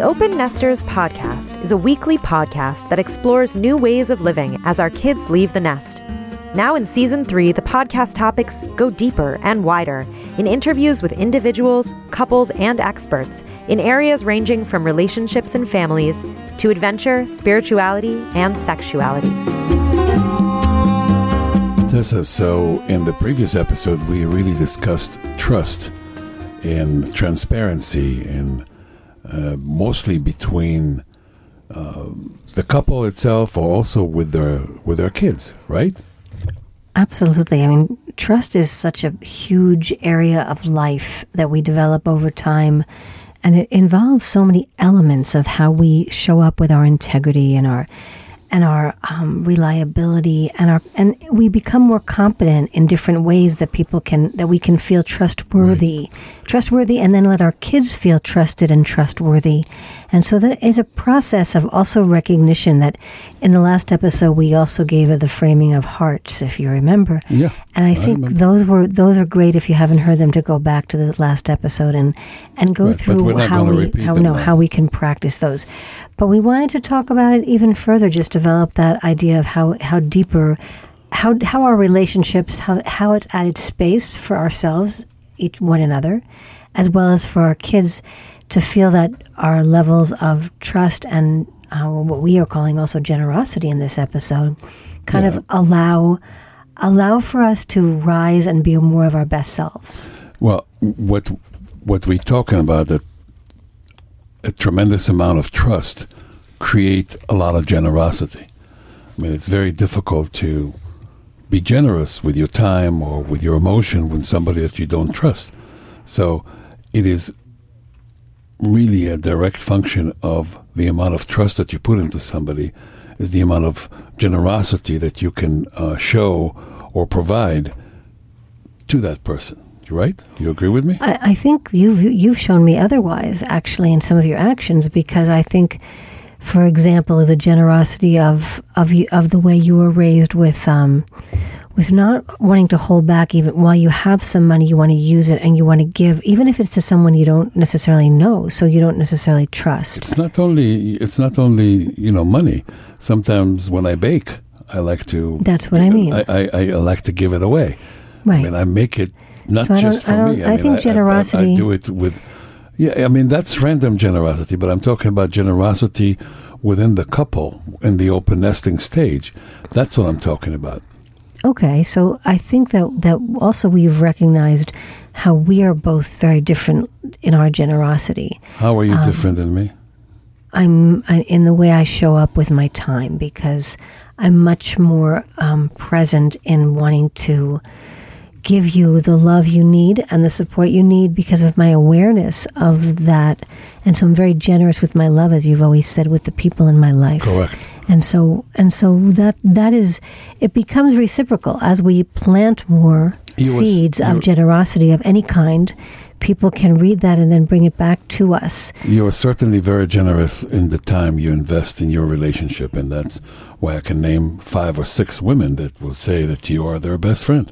The Open Nesters podcast is a weekly podcast that explores new ways of living as our kids leave the nest. Now in season three, the podcast topics go deeper and wider in interviews with individuals, couples, and experts in areas ranging from relationships and families to adventure, spirituality, and sexuality. Tessa, so in the previous episode, we really discussed trust and transparency and uh, mostly between uh, the couple itself or also with their with their kids, right? Absolutely. I mean, trust is such a huge area of life that we develop over time. And it involves so many elements of how we show up with our integrity and our and our um, reliability and our and we become more competent in different ways that people can that we can feel trustworthy right. trustworthy and then let our kids feel trusted and trustworthy and so that is a process of also recognition that in the last episode we also gave it the framing of hearts if you remember. Yeah and i think I those were those are great if you haven't heard them to go back to the last episode and and go right, through how we how no how we can practice those. But we wanted to talk about it even further, just develop that idea of how, how deeper, how, how our relationships, how, how it's added space for ourselves, each one another, as well as for our kids to feel that our levels of trust and uh, what we are calling also generosity in this episode kind yeah. of allow allow for us to rise and be more of our best selves. Well, what what we're talking about that a tremendous amount of trust create a lot of generosity. I mean, it's very difficult to be generous with your time or with your emotion when somebody that you don't trust. So it is really a direct function of the amount of trust that you put into somebody is the amount of generosity that you can uh, show or provide to that person right? You agree with me? I, I think you've you've shown me otherwise, actually, in some of your actions, because I think, for example, the generosity of of you, of the way you were raised with. Um, with not wanting to hold back even while you have some money you want to use it and you want to give even if it's to someone you don't necessarily know so you don't necessarily trust it's not only it's not only you know money sometimes when i bake i like to that's what i mean i, I, I like to give it away right i mean i make it not so just for me. I, I mean, think generosity. I, I, I, do it with. Yeah, I mean that's random generosity, but I'm talking about generosity within the couple in the open nesting stage. That's what I'm talking about. Okay, so I think that that also we've recognized how we are both very different in our generosity. How are you um, different than me? I'm in the way I show up with my time because I'm much more um, present in wanting to give you the love you need and the support you need because of my awareness of that. And so I'm very generous with my love, as you've always said, with the people in my life. Correct. And so and so that that is it becomes reciprocal as we plant more you seeds of generosity of any kind. People can read that and then bring it back to us. You are certainly very generous in the time you invest in your relationship, and that's why I can name five or six women that will say that you are their best friend.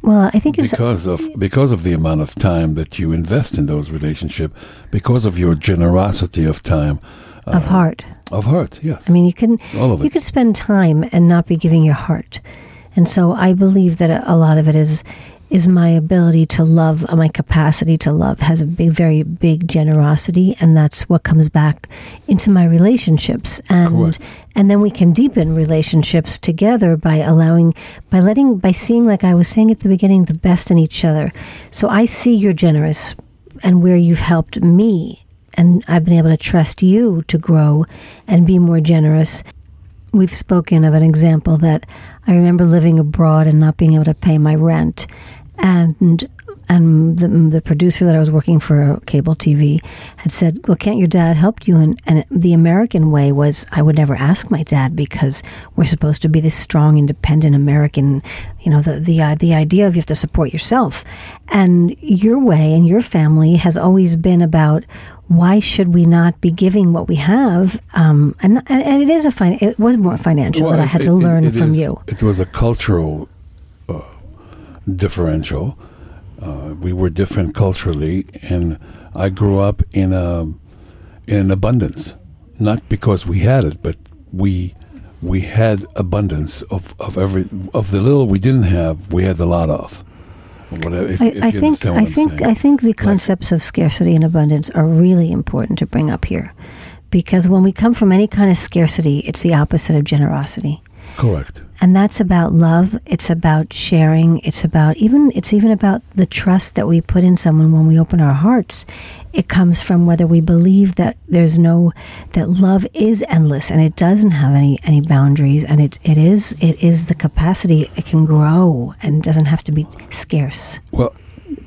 Well, I think it's because of because of the amount of time that you invest in those relationships, because of your generosity of time, of uh, heart, of heart. Yes, I mean you can all of you could spend time and not be giving your heart, and so I believe that a lot of it is is my ability to love, uh, my capacity to love has a big, very big generosity, and that's what comes back into my relationships. And Correct. and then we can deepen relationships together by allowing, by letting, by seeing, like I was saying at the beginning, the best in each other. So I see you're generous, and where you've helped me, and I've been able to trust you to grow and be more generous we've spoken of an example that I remember living abroad and not being able to pay my rent and and the, the producer that I was working for cable TV had said, "Well, can't your dad help you?" And, and the American way was, I would never ask my dad because we're supposed to be this strong, independent American. You know, the the uh, the idea of you have to support yourself, and your way and your family has always been about why should we not be giving what we have? Um, and, and it is a fin- it was more financial well, that I had it, to learn it, it from is, you. It was a cultural differential. Uh, we were different culturally, and I grew up in a in abundance, not because we had it, but we we had abundance of, of every of the little we didn't have. We had a lot of. If, I, if I think I think saying. I think the concepts of scarcity and abundance are really important to bring up here, because when we come from any kind of scarcity, it's the opposite of generosity, correct. and that's about love. It's about sharing. It's about even it's even about the trust that we put in someone when we open our hearts. It comes from whether we believe that there's no that love is endless and it doesn't have any any boundaries, and it it is it is the capacity it can grow and doesn't have to be scarce. Well,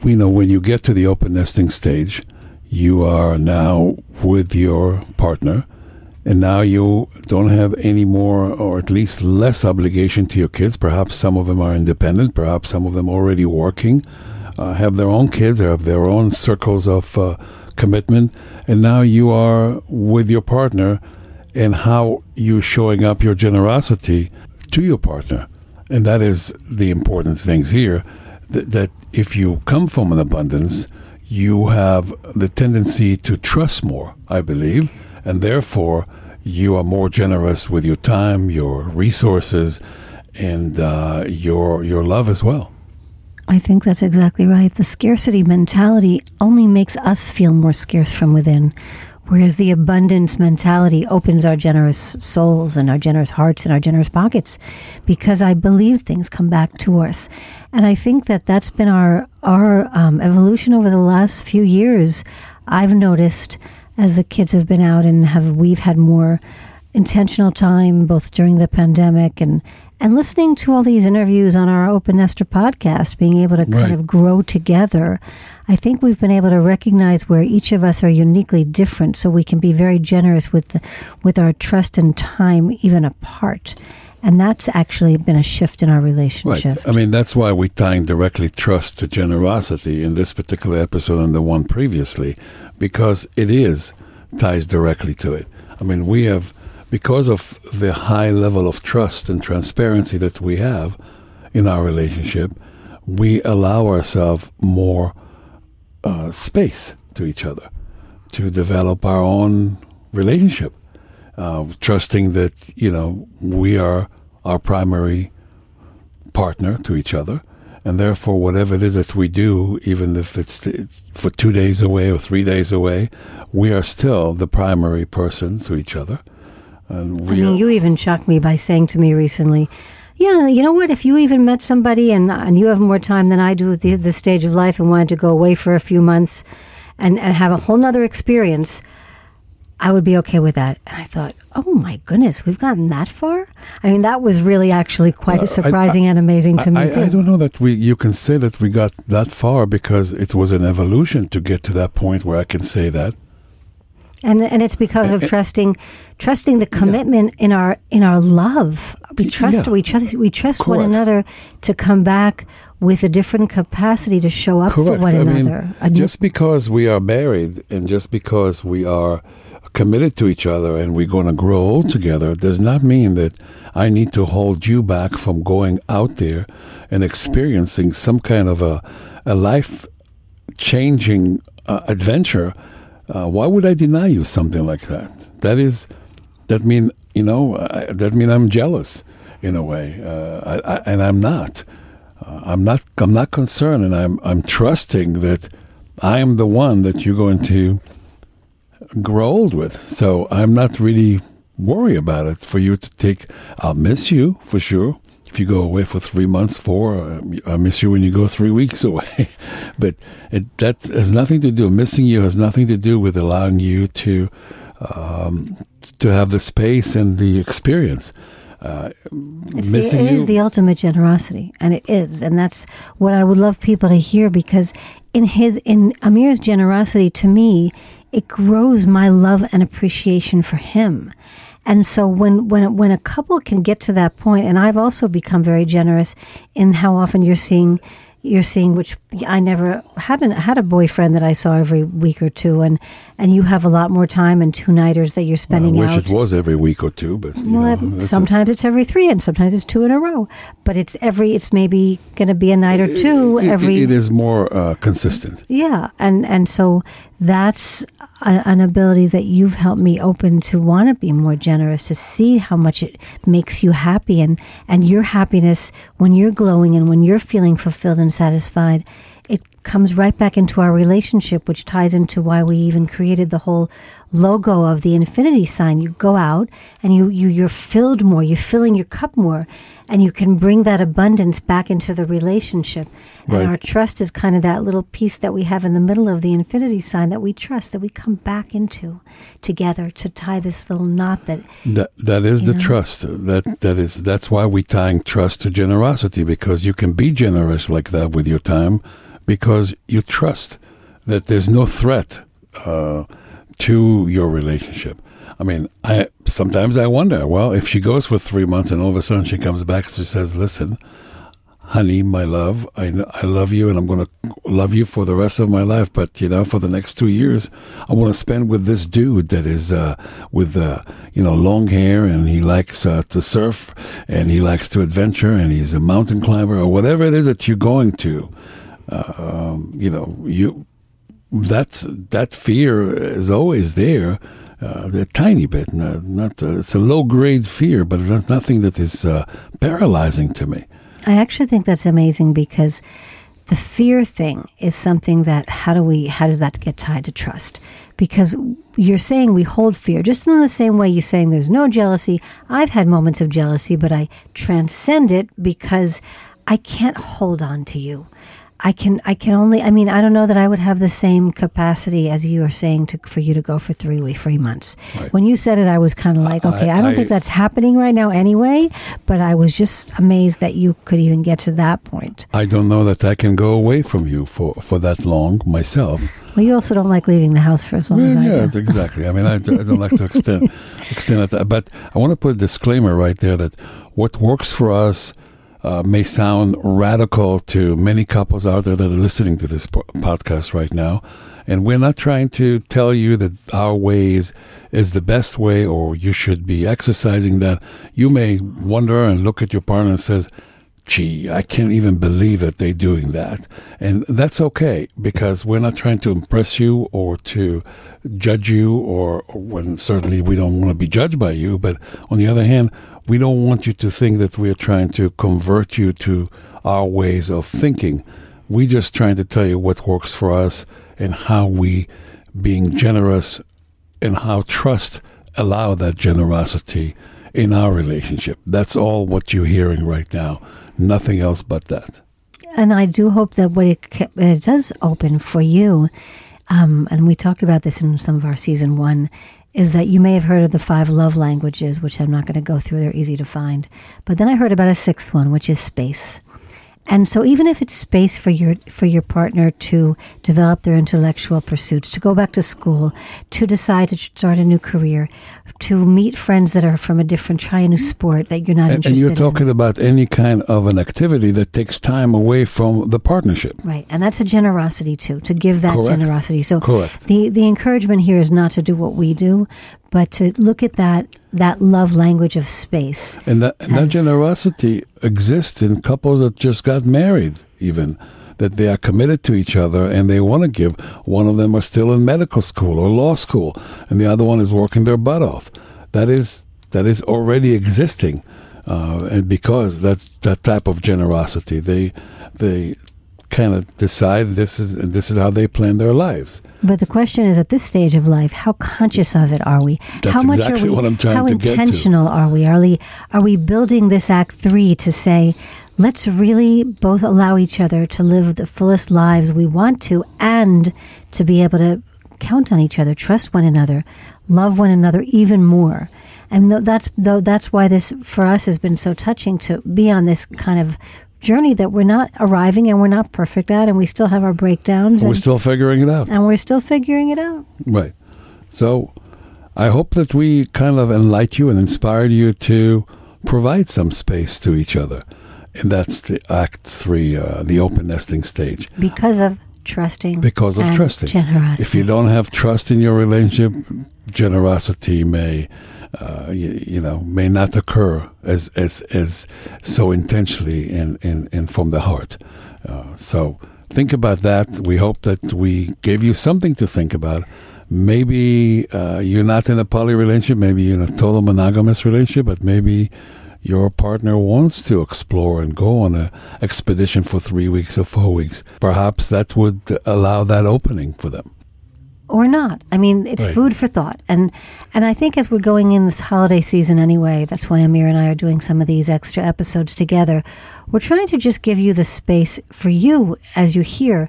we know when you get to the open nesting stage, you are now with your partner, and now you don't have any more, or at least less obligation to your kids. Perhaps some of them are independent, perhaps some of them already working, uh, have their own kids, or have their own circles of uh, commitment, and now you are with your partner, and how you showing up your generosity to your partner. And that is the important things here that, that if you come from an abundance, you have the tendency to trust more, I believe, and therefore you are more generous with your time, your resources, and uh, your your love as well. I think that's exactly right. The scarcity mentality only makes us feel more scarce from within, whereas the abundance mentality opens our generous souls and our generous hearts and our generous pockets because I believe things come back to us. And I think that that's been our, our um, evolution over the last few years. I've noticed as the kids have been out and have we've had more intentional time both during the pandemic and and listening to all these interviews on our Open Nester podcast, being able to kind Right. of grow together, I think we've been able to recognize where each of us are uniquely different, so we can be very generous with the, with our trust and time, even apart. And that's actually been a shift in our relationship. Right. I mean, that's why we tying directly trust to generosity in this particular episode and the one previously, because it is ties directly to it. I mean, we have, because of the high level of trust and transparency that we have in our relationship, we allow ourselves more uh, space to each other to develop our own relationship, uh, trusting that you know we are our primary partner to each other, and therefore whatever it is that we do, even if it's, it's for two days away or three days away, we are still the primary person to each other. And I mean, you even shocked me by saying to me recently, "Yeah, you know what? If you even met somebody and and you have more time than I do at the, this stage of life and wanted to go away for a few months, and and have a whole nother experience, I would be okay with that." And I thought, "Oh my goodness, we've gotten that far." I mean, that was really actually quite Uh, I- surprising and amazing to me I, too. I don't know that we you can say that we got that far because it was an evolution to get to that point where I can say that. and and it's because of Uh, uh, trusting trusting the commitment in our in our love we trust yeah. we trust we trust one another to come back with a different capacity to show up for one I another mean, just because we are married and just because we are committed to each other and we're going to grow old together does not mean that I need to hold you back from going out there and experiencing some kind of a, a life changing uh, adventure. Uh, why would I deny you something like that? That is, that mean you know, I, that mean I'm jealous in a way, uh, I, I, and I'm not. Uh, I'm not. I'm not concerned, and I'm. I'm trusting that I am the one that you're going to grow old with. So I'm not really worried about it. For you to take, I'll miss you for sure. If you go away for three months, four, I miss you when you go three weeks away. but it, that has nothing to do. Missing you has nothing to do with allowing you to um, to have the space and the experience. Uh, missing it is you. the ultimate generosity, and it is, and that's what I would love people to hear because in his in Amir's generosity to me, it grows my love and appreciation for him. And so when when when a couple can get to that point, and I've also become very generous in how often you're seeing you're seeing which I never had an, had a boyfriend that I saw every week or two, and and you have a lot more time and two nighters that you're spending I wish out. it was every week or two, but Well, know, sometimes it's every three, and sometimes it's two in a row. But it's every. It's maybe going to be a night or two It- it- every. it is more uh, consistent. yeah, and and so that's a, an ability that you've helped me open to want to be more generous, to see how much it makes you happy, and and your happiness when you're glowing and when you're feeling fulfilled and satisfied comes right back into our relationship, which ties into why we even created the whole logo of the infinity sign. You go out and you, you you're filled more, you're filling your cup more, and you can bring that abundance back into the relationship. And Right. our trust is kind of that little piece that we have in the middle of the infinity sign that we trust, that we come back into together to tie this little knot that That that is the Yeah. trust. That that is that's why we tying trust to generosity because you can be generous like that with your time because you trust that there's no threat uh, to your relationship. I mean, I sometimes I wonder. Well, if she goes for three months and all of a sudden she comes back and she says, "Listen, honey, my love, I, I love you and I'm going to love you for the rest of my life. But, you know, for the next two years, I want to spend with this dude that is, uh, with, uh, you know, long hair and he likes uh, to surf and he likes to adventure and he's a mountain climber or whatever it is that you're going to. Um, you know, you, that's, that fear is always there. Uh, a tiny bit, not, not uh, it's a low grade fear, but it's nothing that is uh, paralyzing to me. I actually think that's amazing because the fear thing is something that how do we how does that get tied to trust? Because you're saying we hold fear just in the same way you're saying there's no jealousy. I've had moments of jealousy, but I transcend it because I can't hold on to you. I can I can only I mean I don't know that I would have the same capacity as you are saying to for you to go for three week three months. Right. When you said it, I was kind of like, okay, I, don't I- think that's happening right now anyway. But I was just amazed that you could even get to that point. I don't know that I can go away from you for, for that long myself. Well, you also don't like leaving the house for as long as Well, I yeah, do. exactly. I mean, I, I don't like to extend extend it, but I want to put a disclaimer right there that what works for us uh, may sound radical to many couples out there that are listening to this po- podcast right now, and we're not trying to tell you that our way is, is the best way or you should be exercising that. You may wonder and look at your partner and says, gee, I can't even believe that they're doing that. And that's okay because we're not trying to impress you or to judge you or, or when certainly we don't want to be judged by you. But on the other hand, we don't want you to think that we're trying to convert you to our ways of thinking. We're just trying to tell you what works for us and how we being generous and how trust allow that generosity in our relationship. That's all what you're hearing right now. Nothing else but that. And I do hope that what it, it does open for you, um, and we talked about this in some of our season one, is that you may have heard of the five love languages, which I'm not going to go through. They're easy to find. But then I heard about a sixth one, which is space. And so even if it's space for your for your partner to develop their intellectual pursuits, to go back to school, to decide to start a new career, to meet friends that are from a different, try a new mm-hmm. sport that you're not And, and you're in. talking about any kind of an activity that takes time away from the partnership. Right, and that's a generosity too, to give that Correct. generosity. So Correct. the the encouragement here is not to do what we do, but to look at that that love language of space. And that, and that generosity exists in couples that just got married, even. That they are committed to each other and they want to give. One of them are still in medical school or law school, and the other one is working their butt off. That is that is already existing, uh, and because that's that type of generosity, they they kind of decide this is this is how they plan their lives. But the question is, at this stage of life, how conscious of it are we? That's how much exactly are we? what I'm trying how to intentional are we? Are we are we building this Act Three to say, let's really both allow each other to live the fullest lives we want to, and to be able to count on each other, trust one another, love one another even more. And that's though that's why this for us has been so touching to be on this kind of journey that we're not arriving and we're not perfect at, and we still have our breakdowns, And We're still figuring it out. and we're still figuring it out. Right. So I hope that we kind of enlighten you and inspired you to provide some space to each other. And that's the Act Three, uh, the open nesting stage. because of trusting Because of trusting. generosity If you don't have trust in your relationship, generosity may, uh, you, you know, may not occur as as as so intentionally and and, and from the heart. Uh, so think about that. We hope that we gave you something to think about, maybe uh, you're not in a poly relationship, maybe you're in a total monogamous relationship, but maybe your partner wants to explore and go on a expedition for three weeks or four weeks. Perhaps that would allow that opening for them. Or not. I mean, it's Right. food for thought. And and I think as we're going in this holiday season anyway, that's why Amir and I are doing some of these extra episodes together. We're trying to just give you the space for you as you hear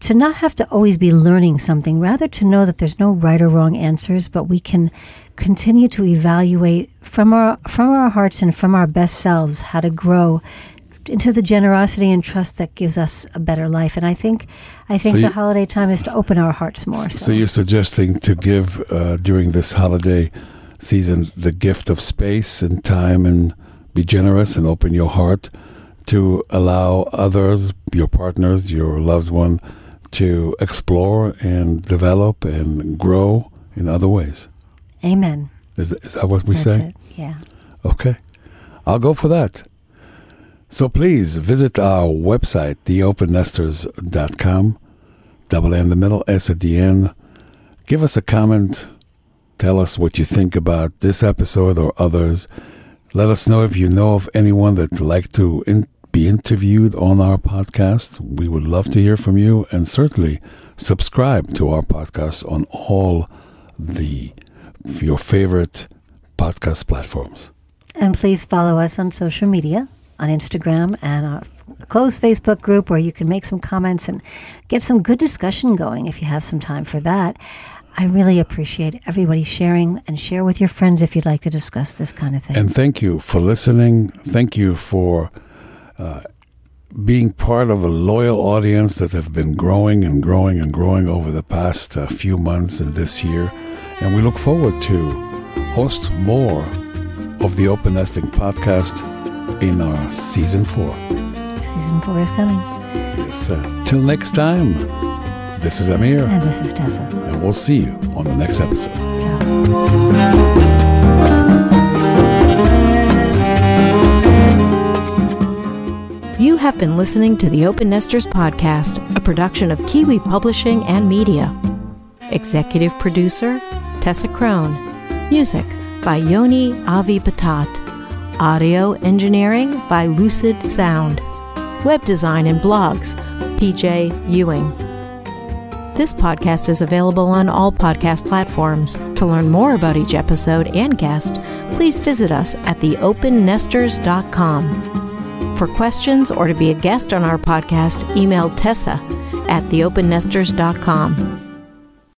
to not have to always be learning something, rather to know that there's no right or wrong answers, but we can continue to evaluate from our from our hearts and from our best selves how to grow into the generosity and trust that gives us a better life. And I think I think So the holiday time is to open our hearts more. So you're suggesting to give uh, during this holiday season the gift of space and time and be generous and open your heart to allow others, your partners, your loved one, to explore and develop and grow in other ways. Amen. Is, is that what we That's say? it. Yeah. Okay. I'll go for that. So please visit our website, theopennesters.com, double in the middle, S at the end. Give us a comment. Tell us what you think about this episode or others. Let us know if you know of anyone that'd like to in- be interviewed on our podcast. We would love to hear from you and certainly subscribe to our podcast on all the your favorite podcast platforms. And please follow us on social media on Instagram and our closed Facebook group where you can make some comments and get some good discussion going if you have some time for that. I really appreciate everybody sharing and share with your friends if you'd like to discuss this kind of thing. And thank you for listening. Thank you for uh, being part of a loyal audience that have been growing and growing and growing over the past uh, few months and this year. And we look forward to host more of the Open Nesting podcast in our season four. Season four is coming. Yes. Uh, till next time, this is Amir, And this is Tessa. and we'll see you on the next episode. Ciao. You have been listening to the Open Nesters Podcast, a production of Kiwi Publishing and Media. Executive producer, Tessa Crone. Music by Yoni Avi Patat. Audio engineering by Lucid Sound. Web design and blogs, PJ Ewing. This podcast is available on all podcast platforms. To learn more about each episode and guest, please visit us at theopennesters.com. For questions or to be a guest on our podcast, email Tessa at theopennesters.com.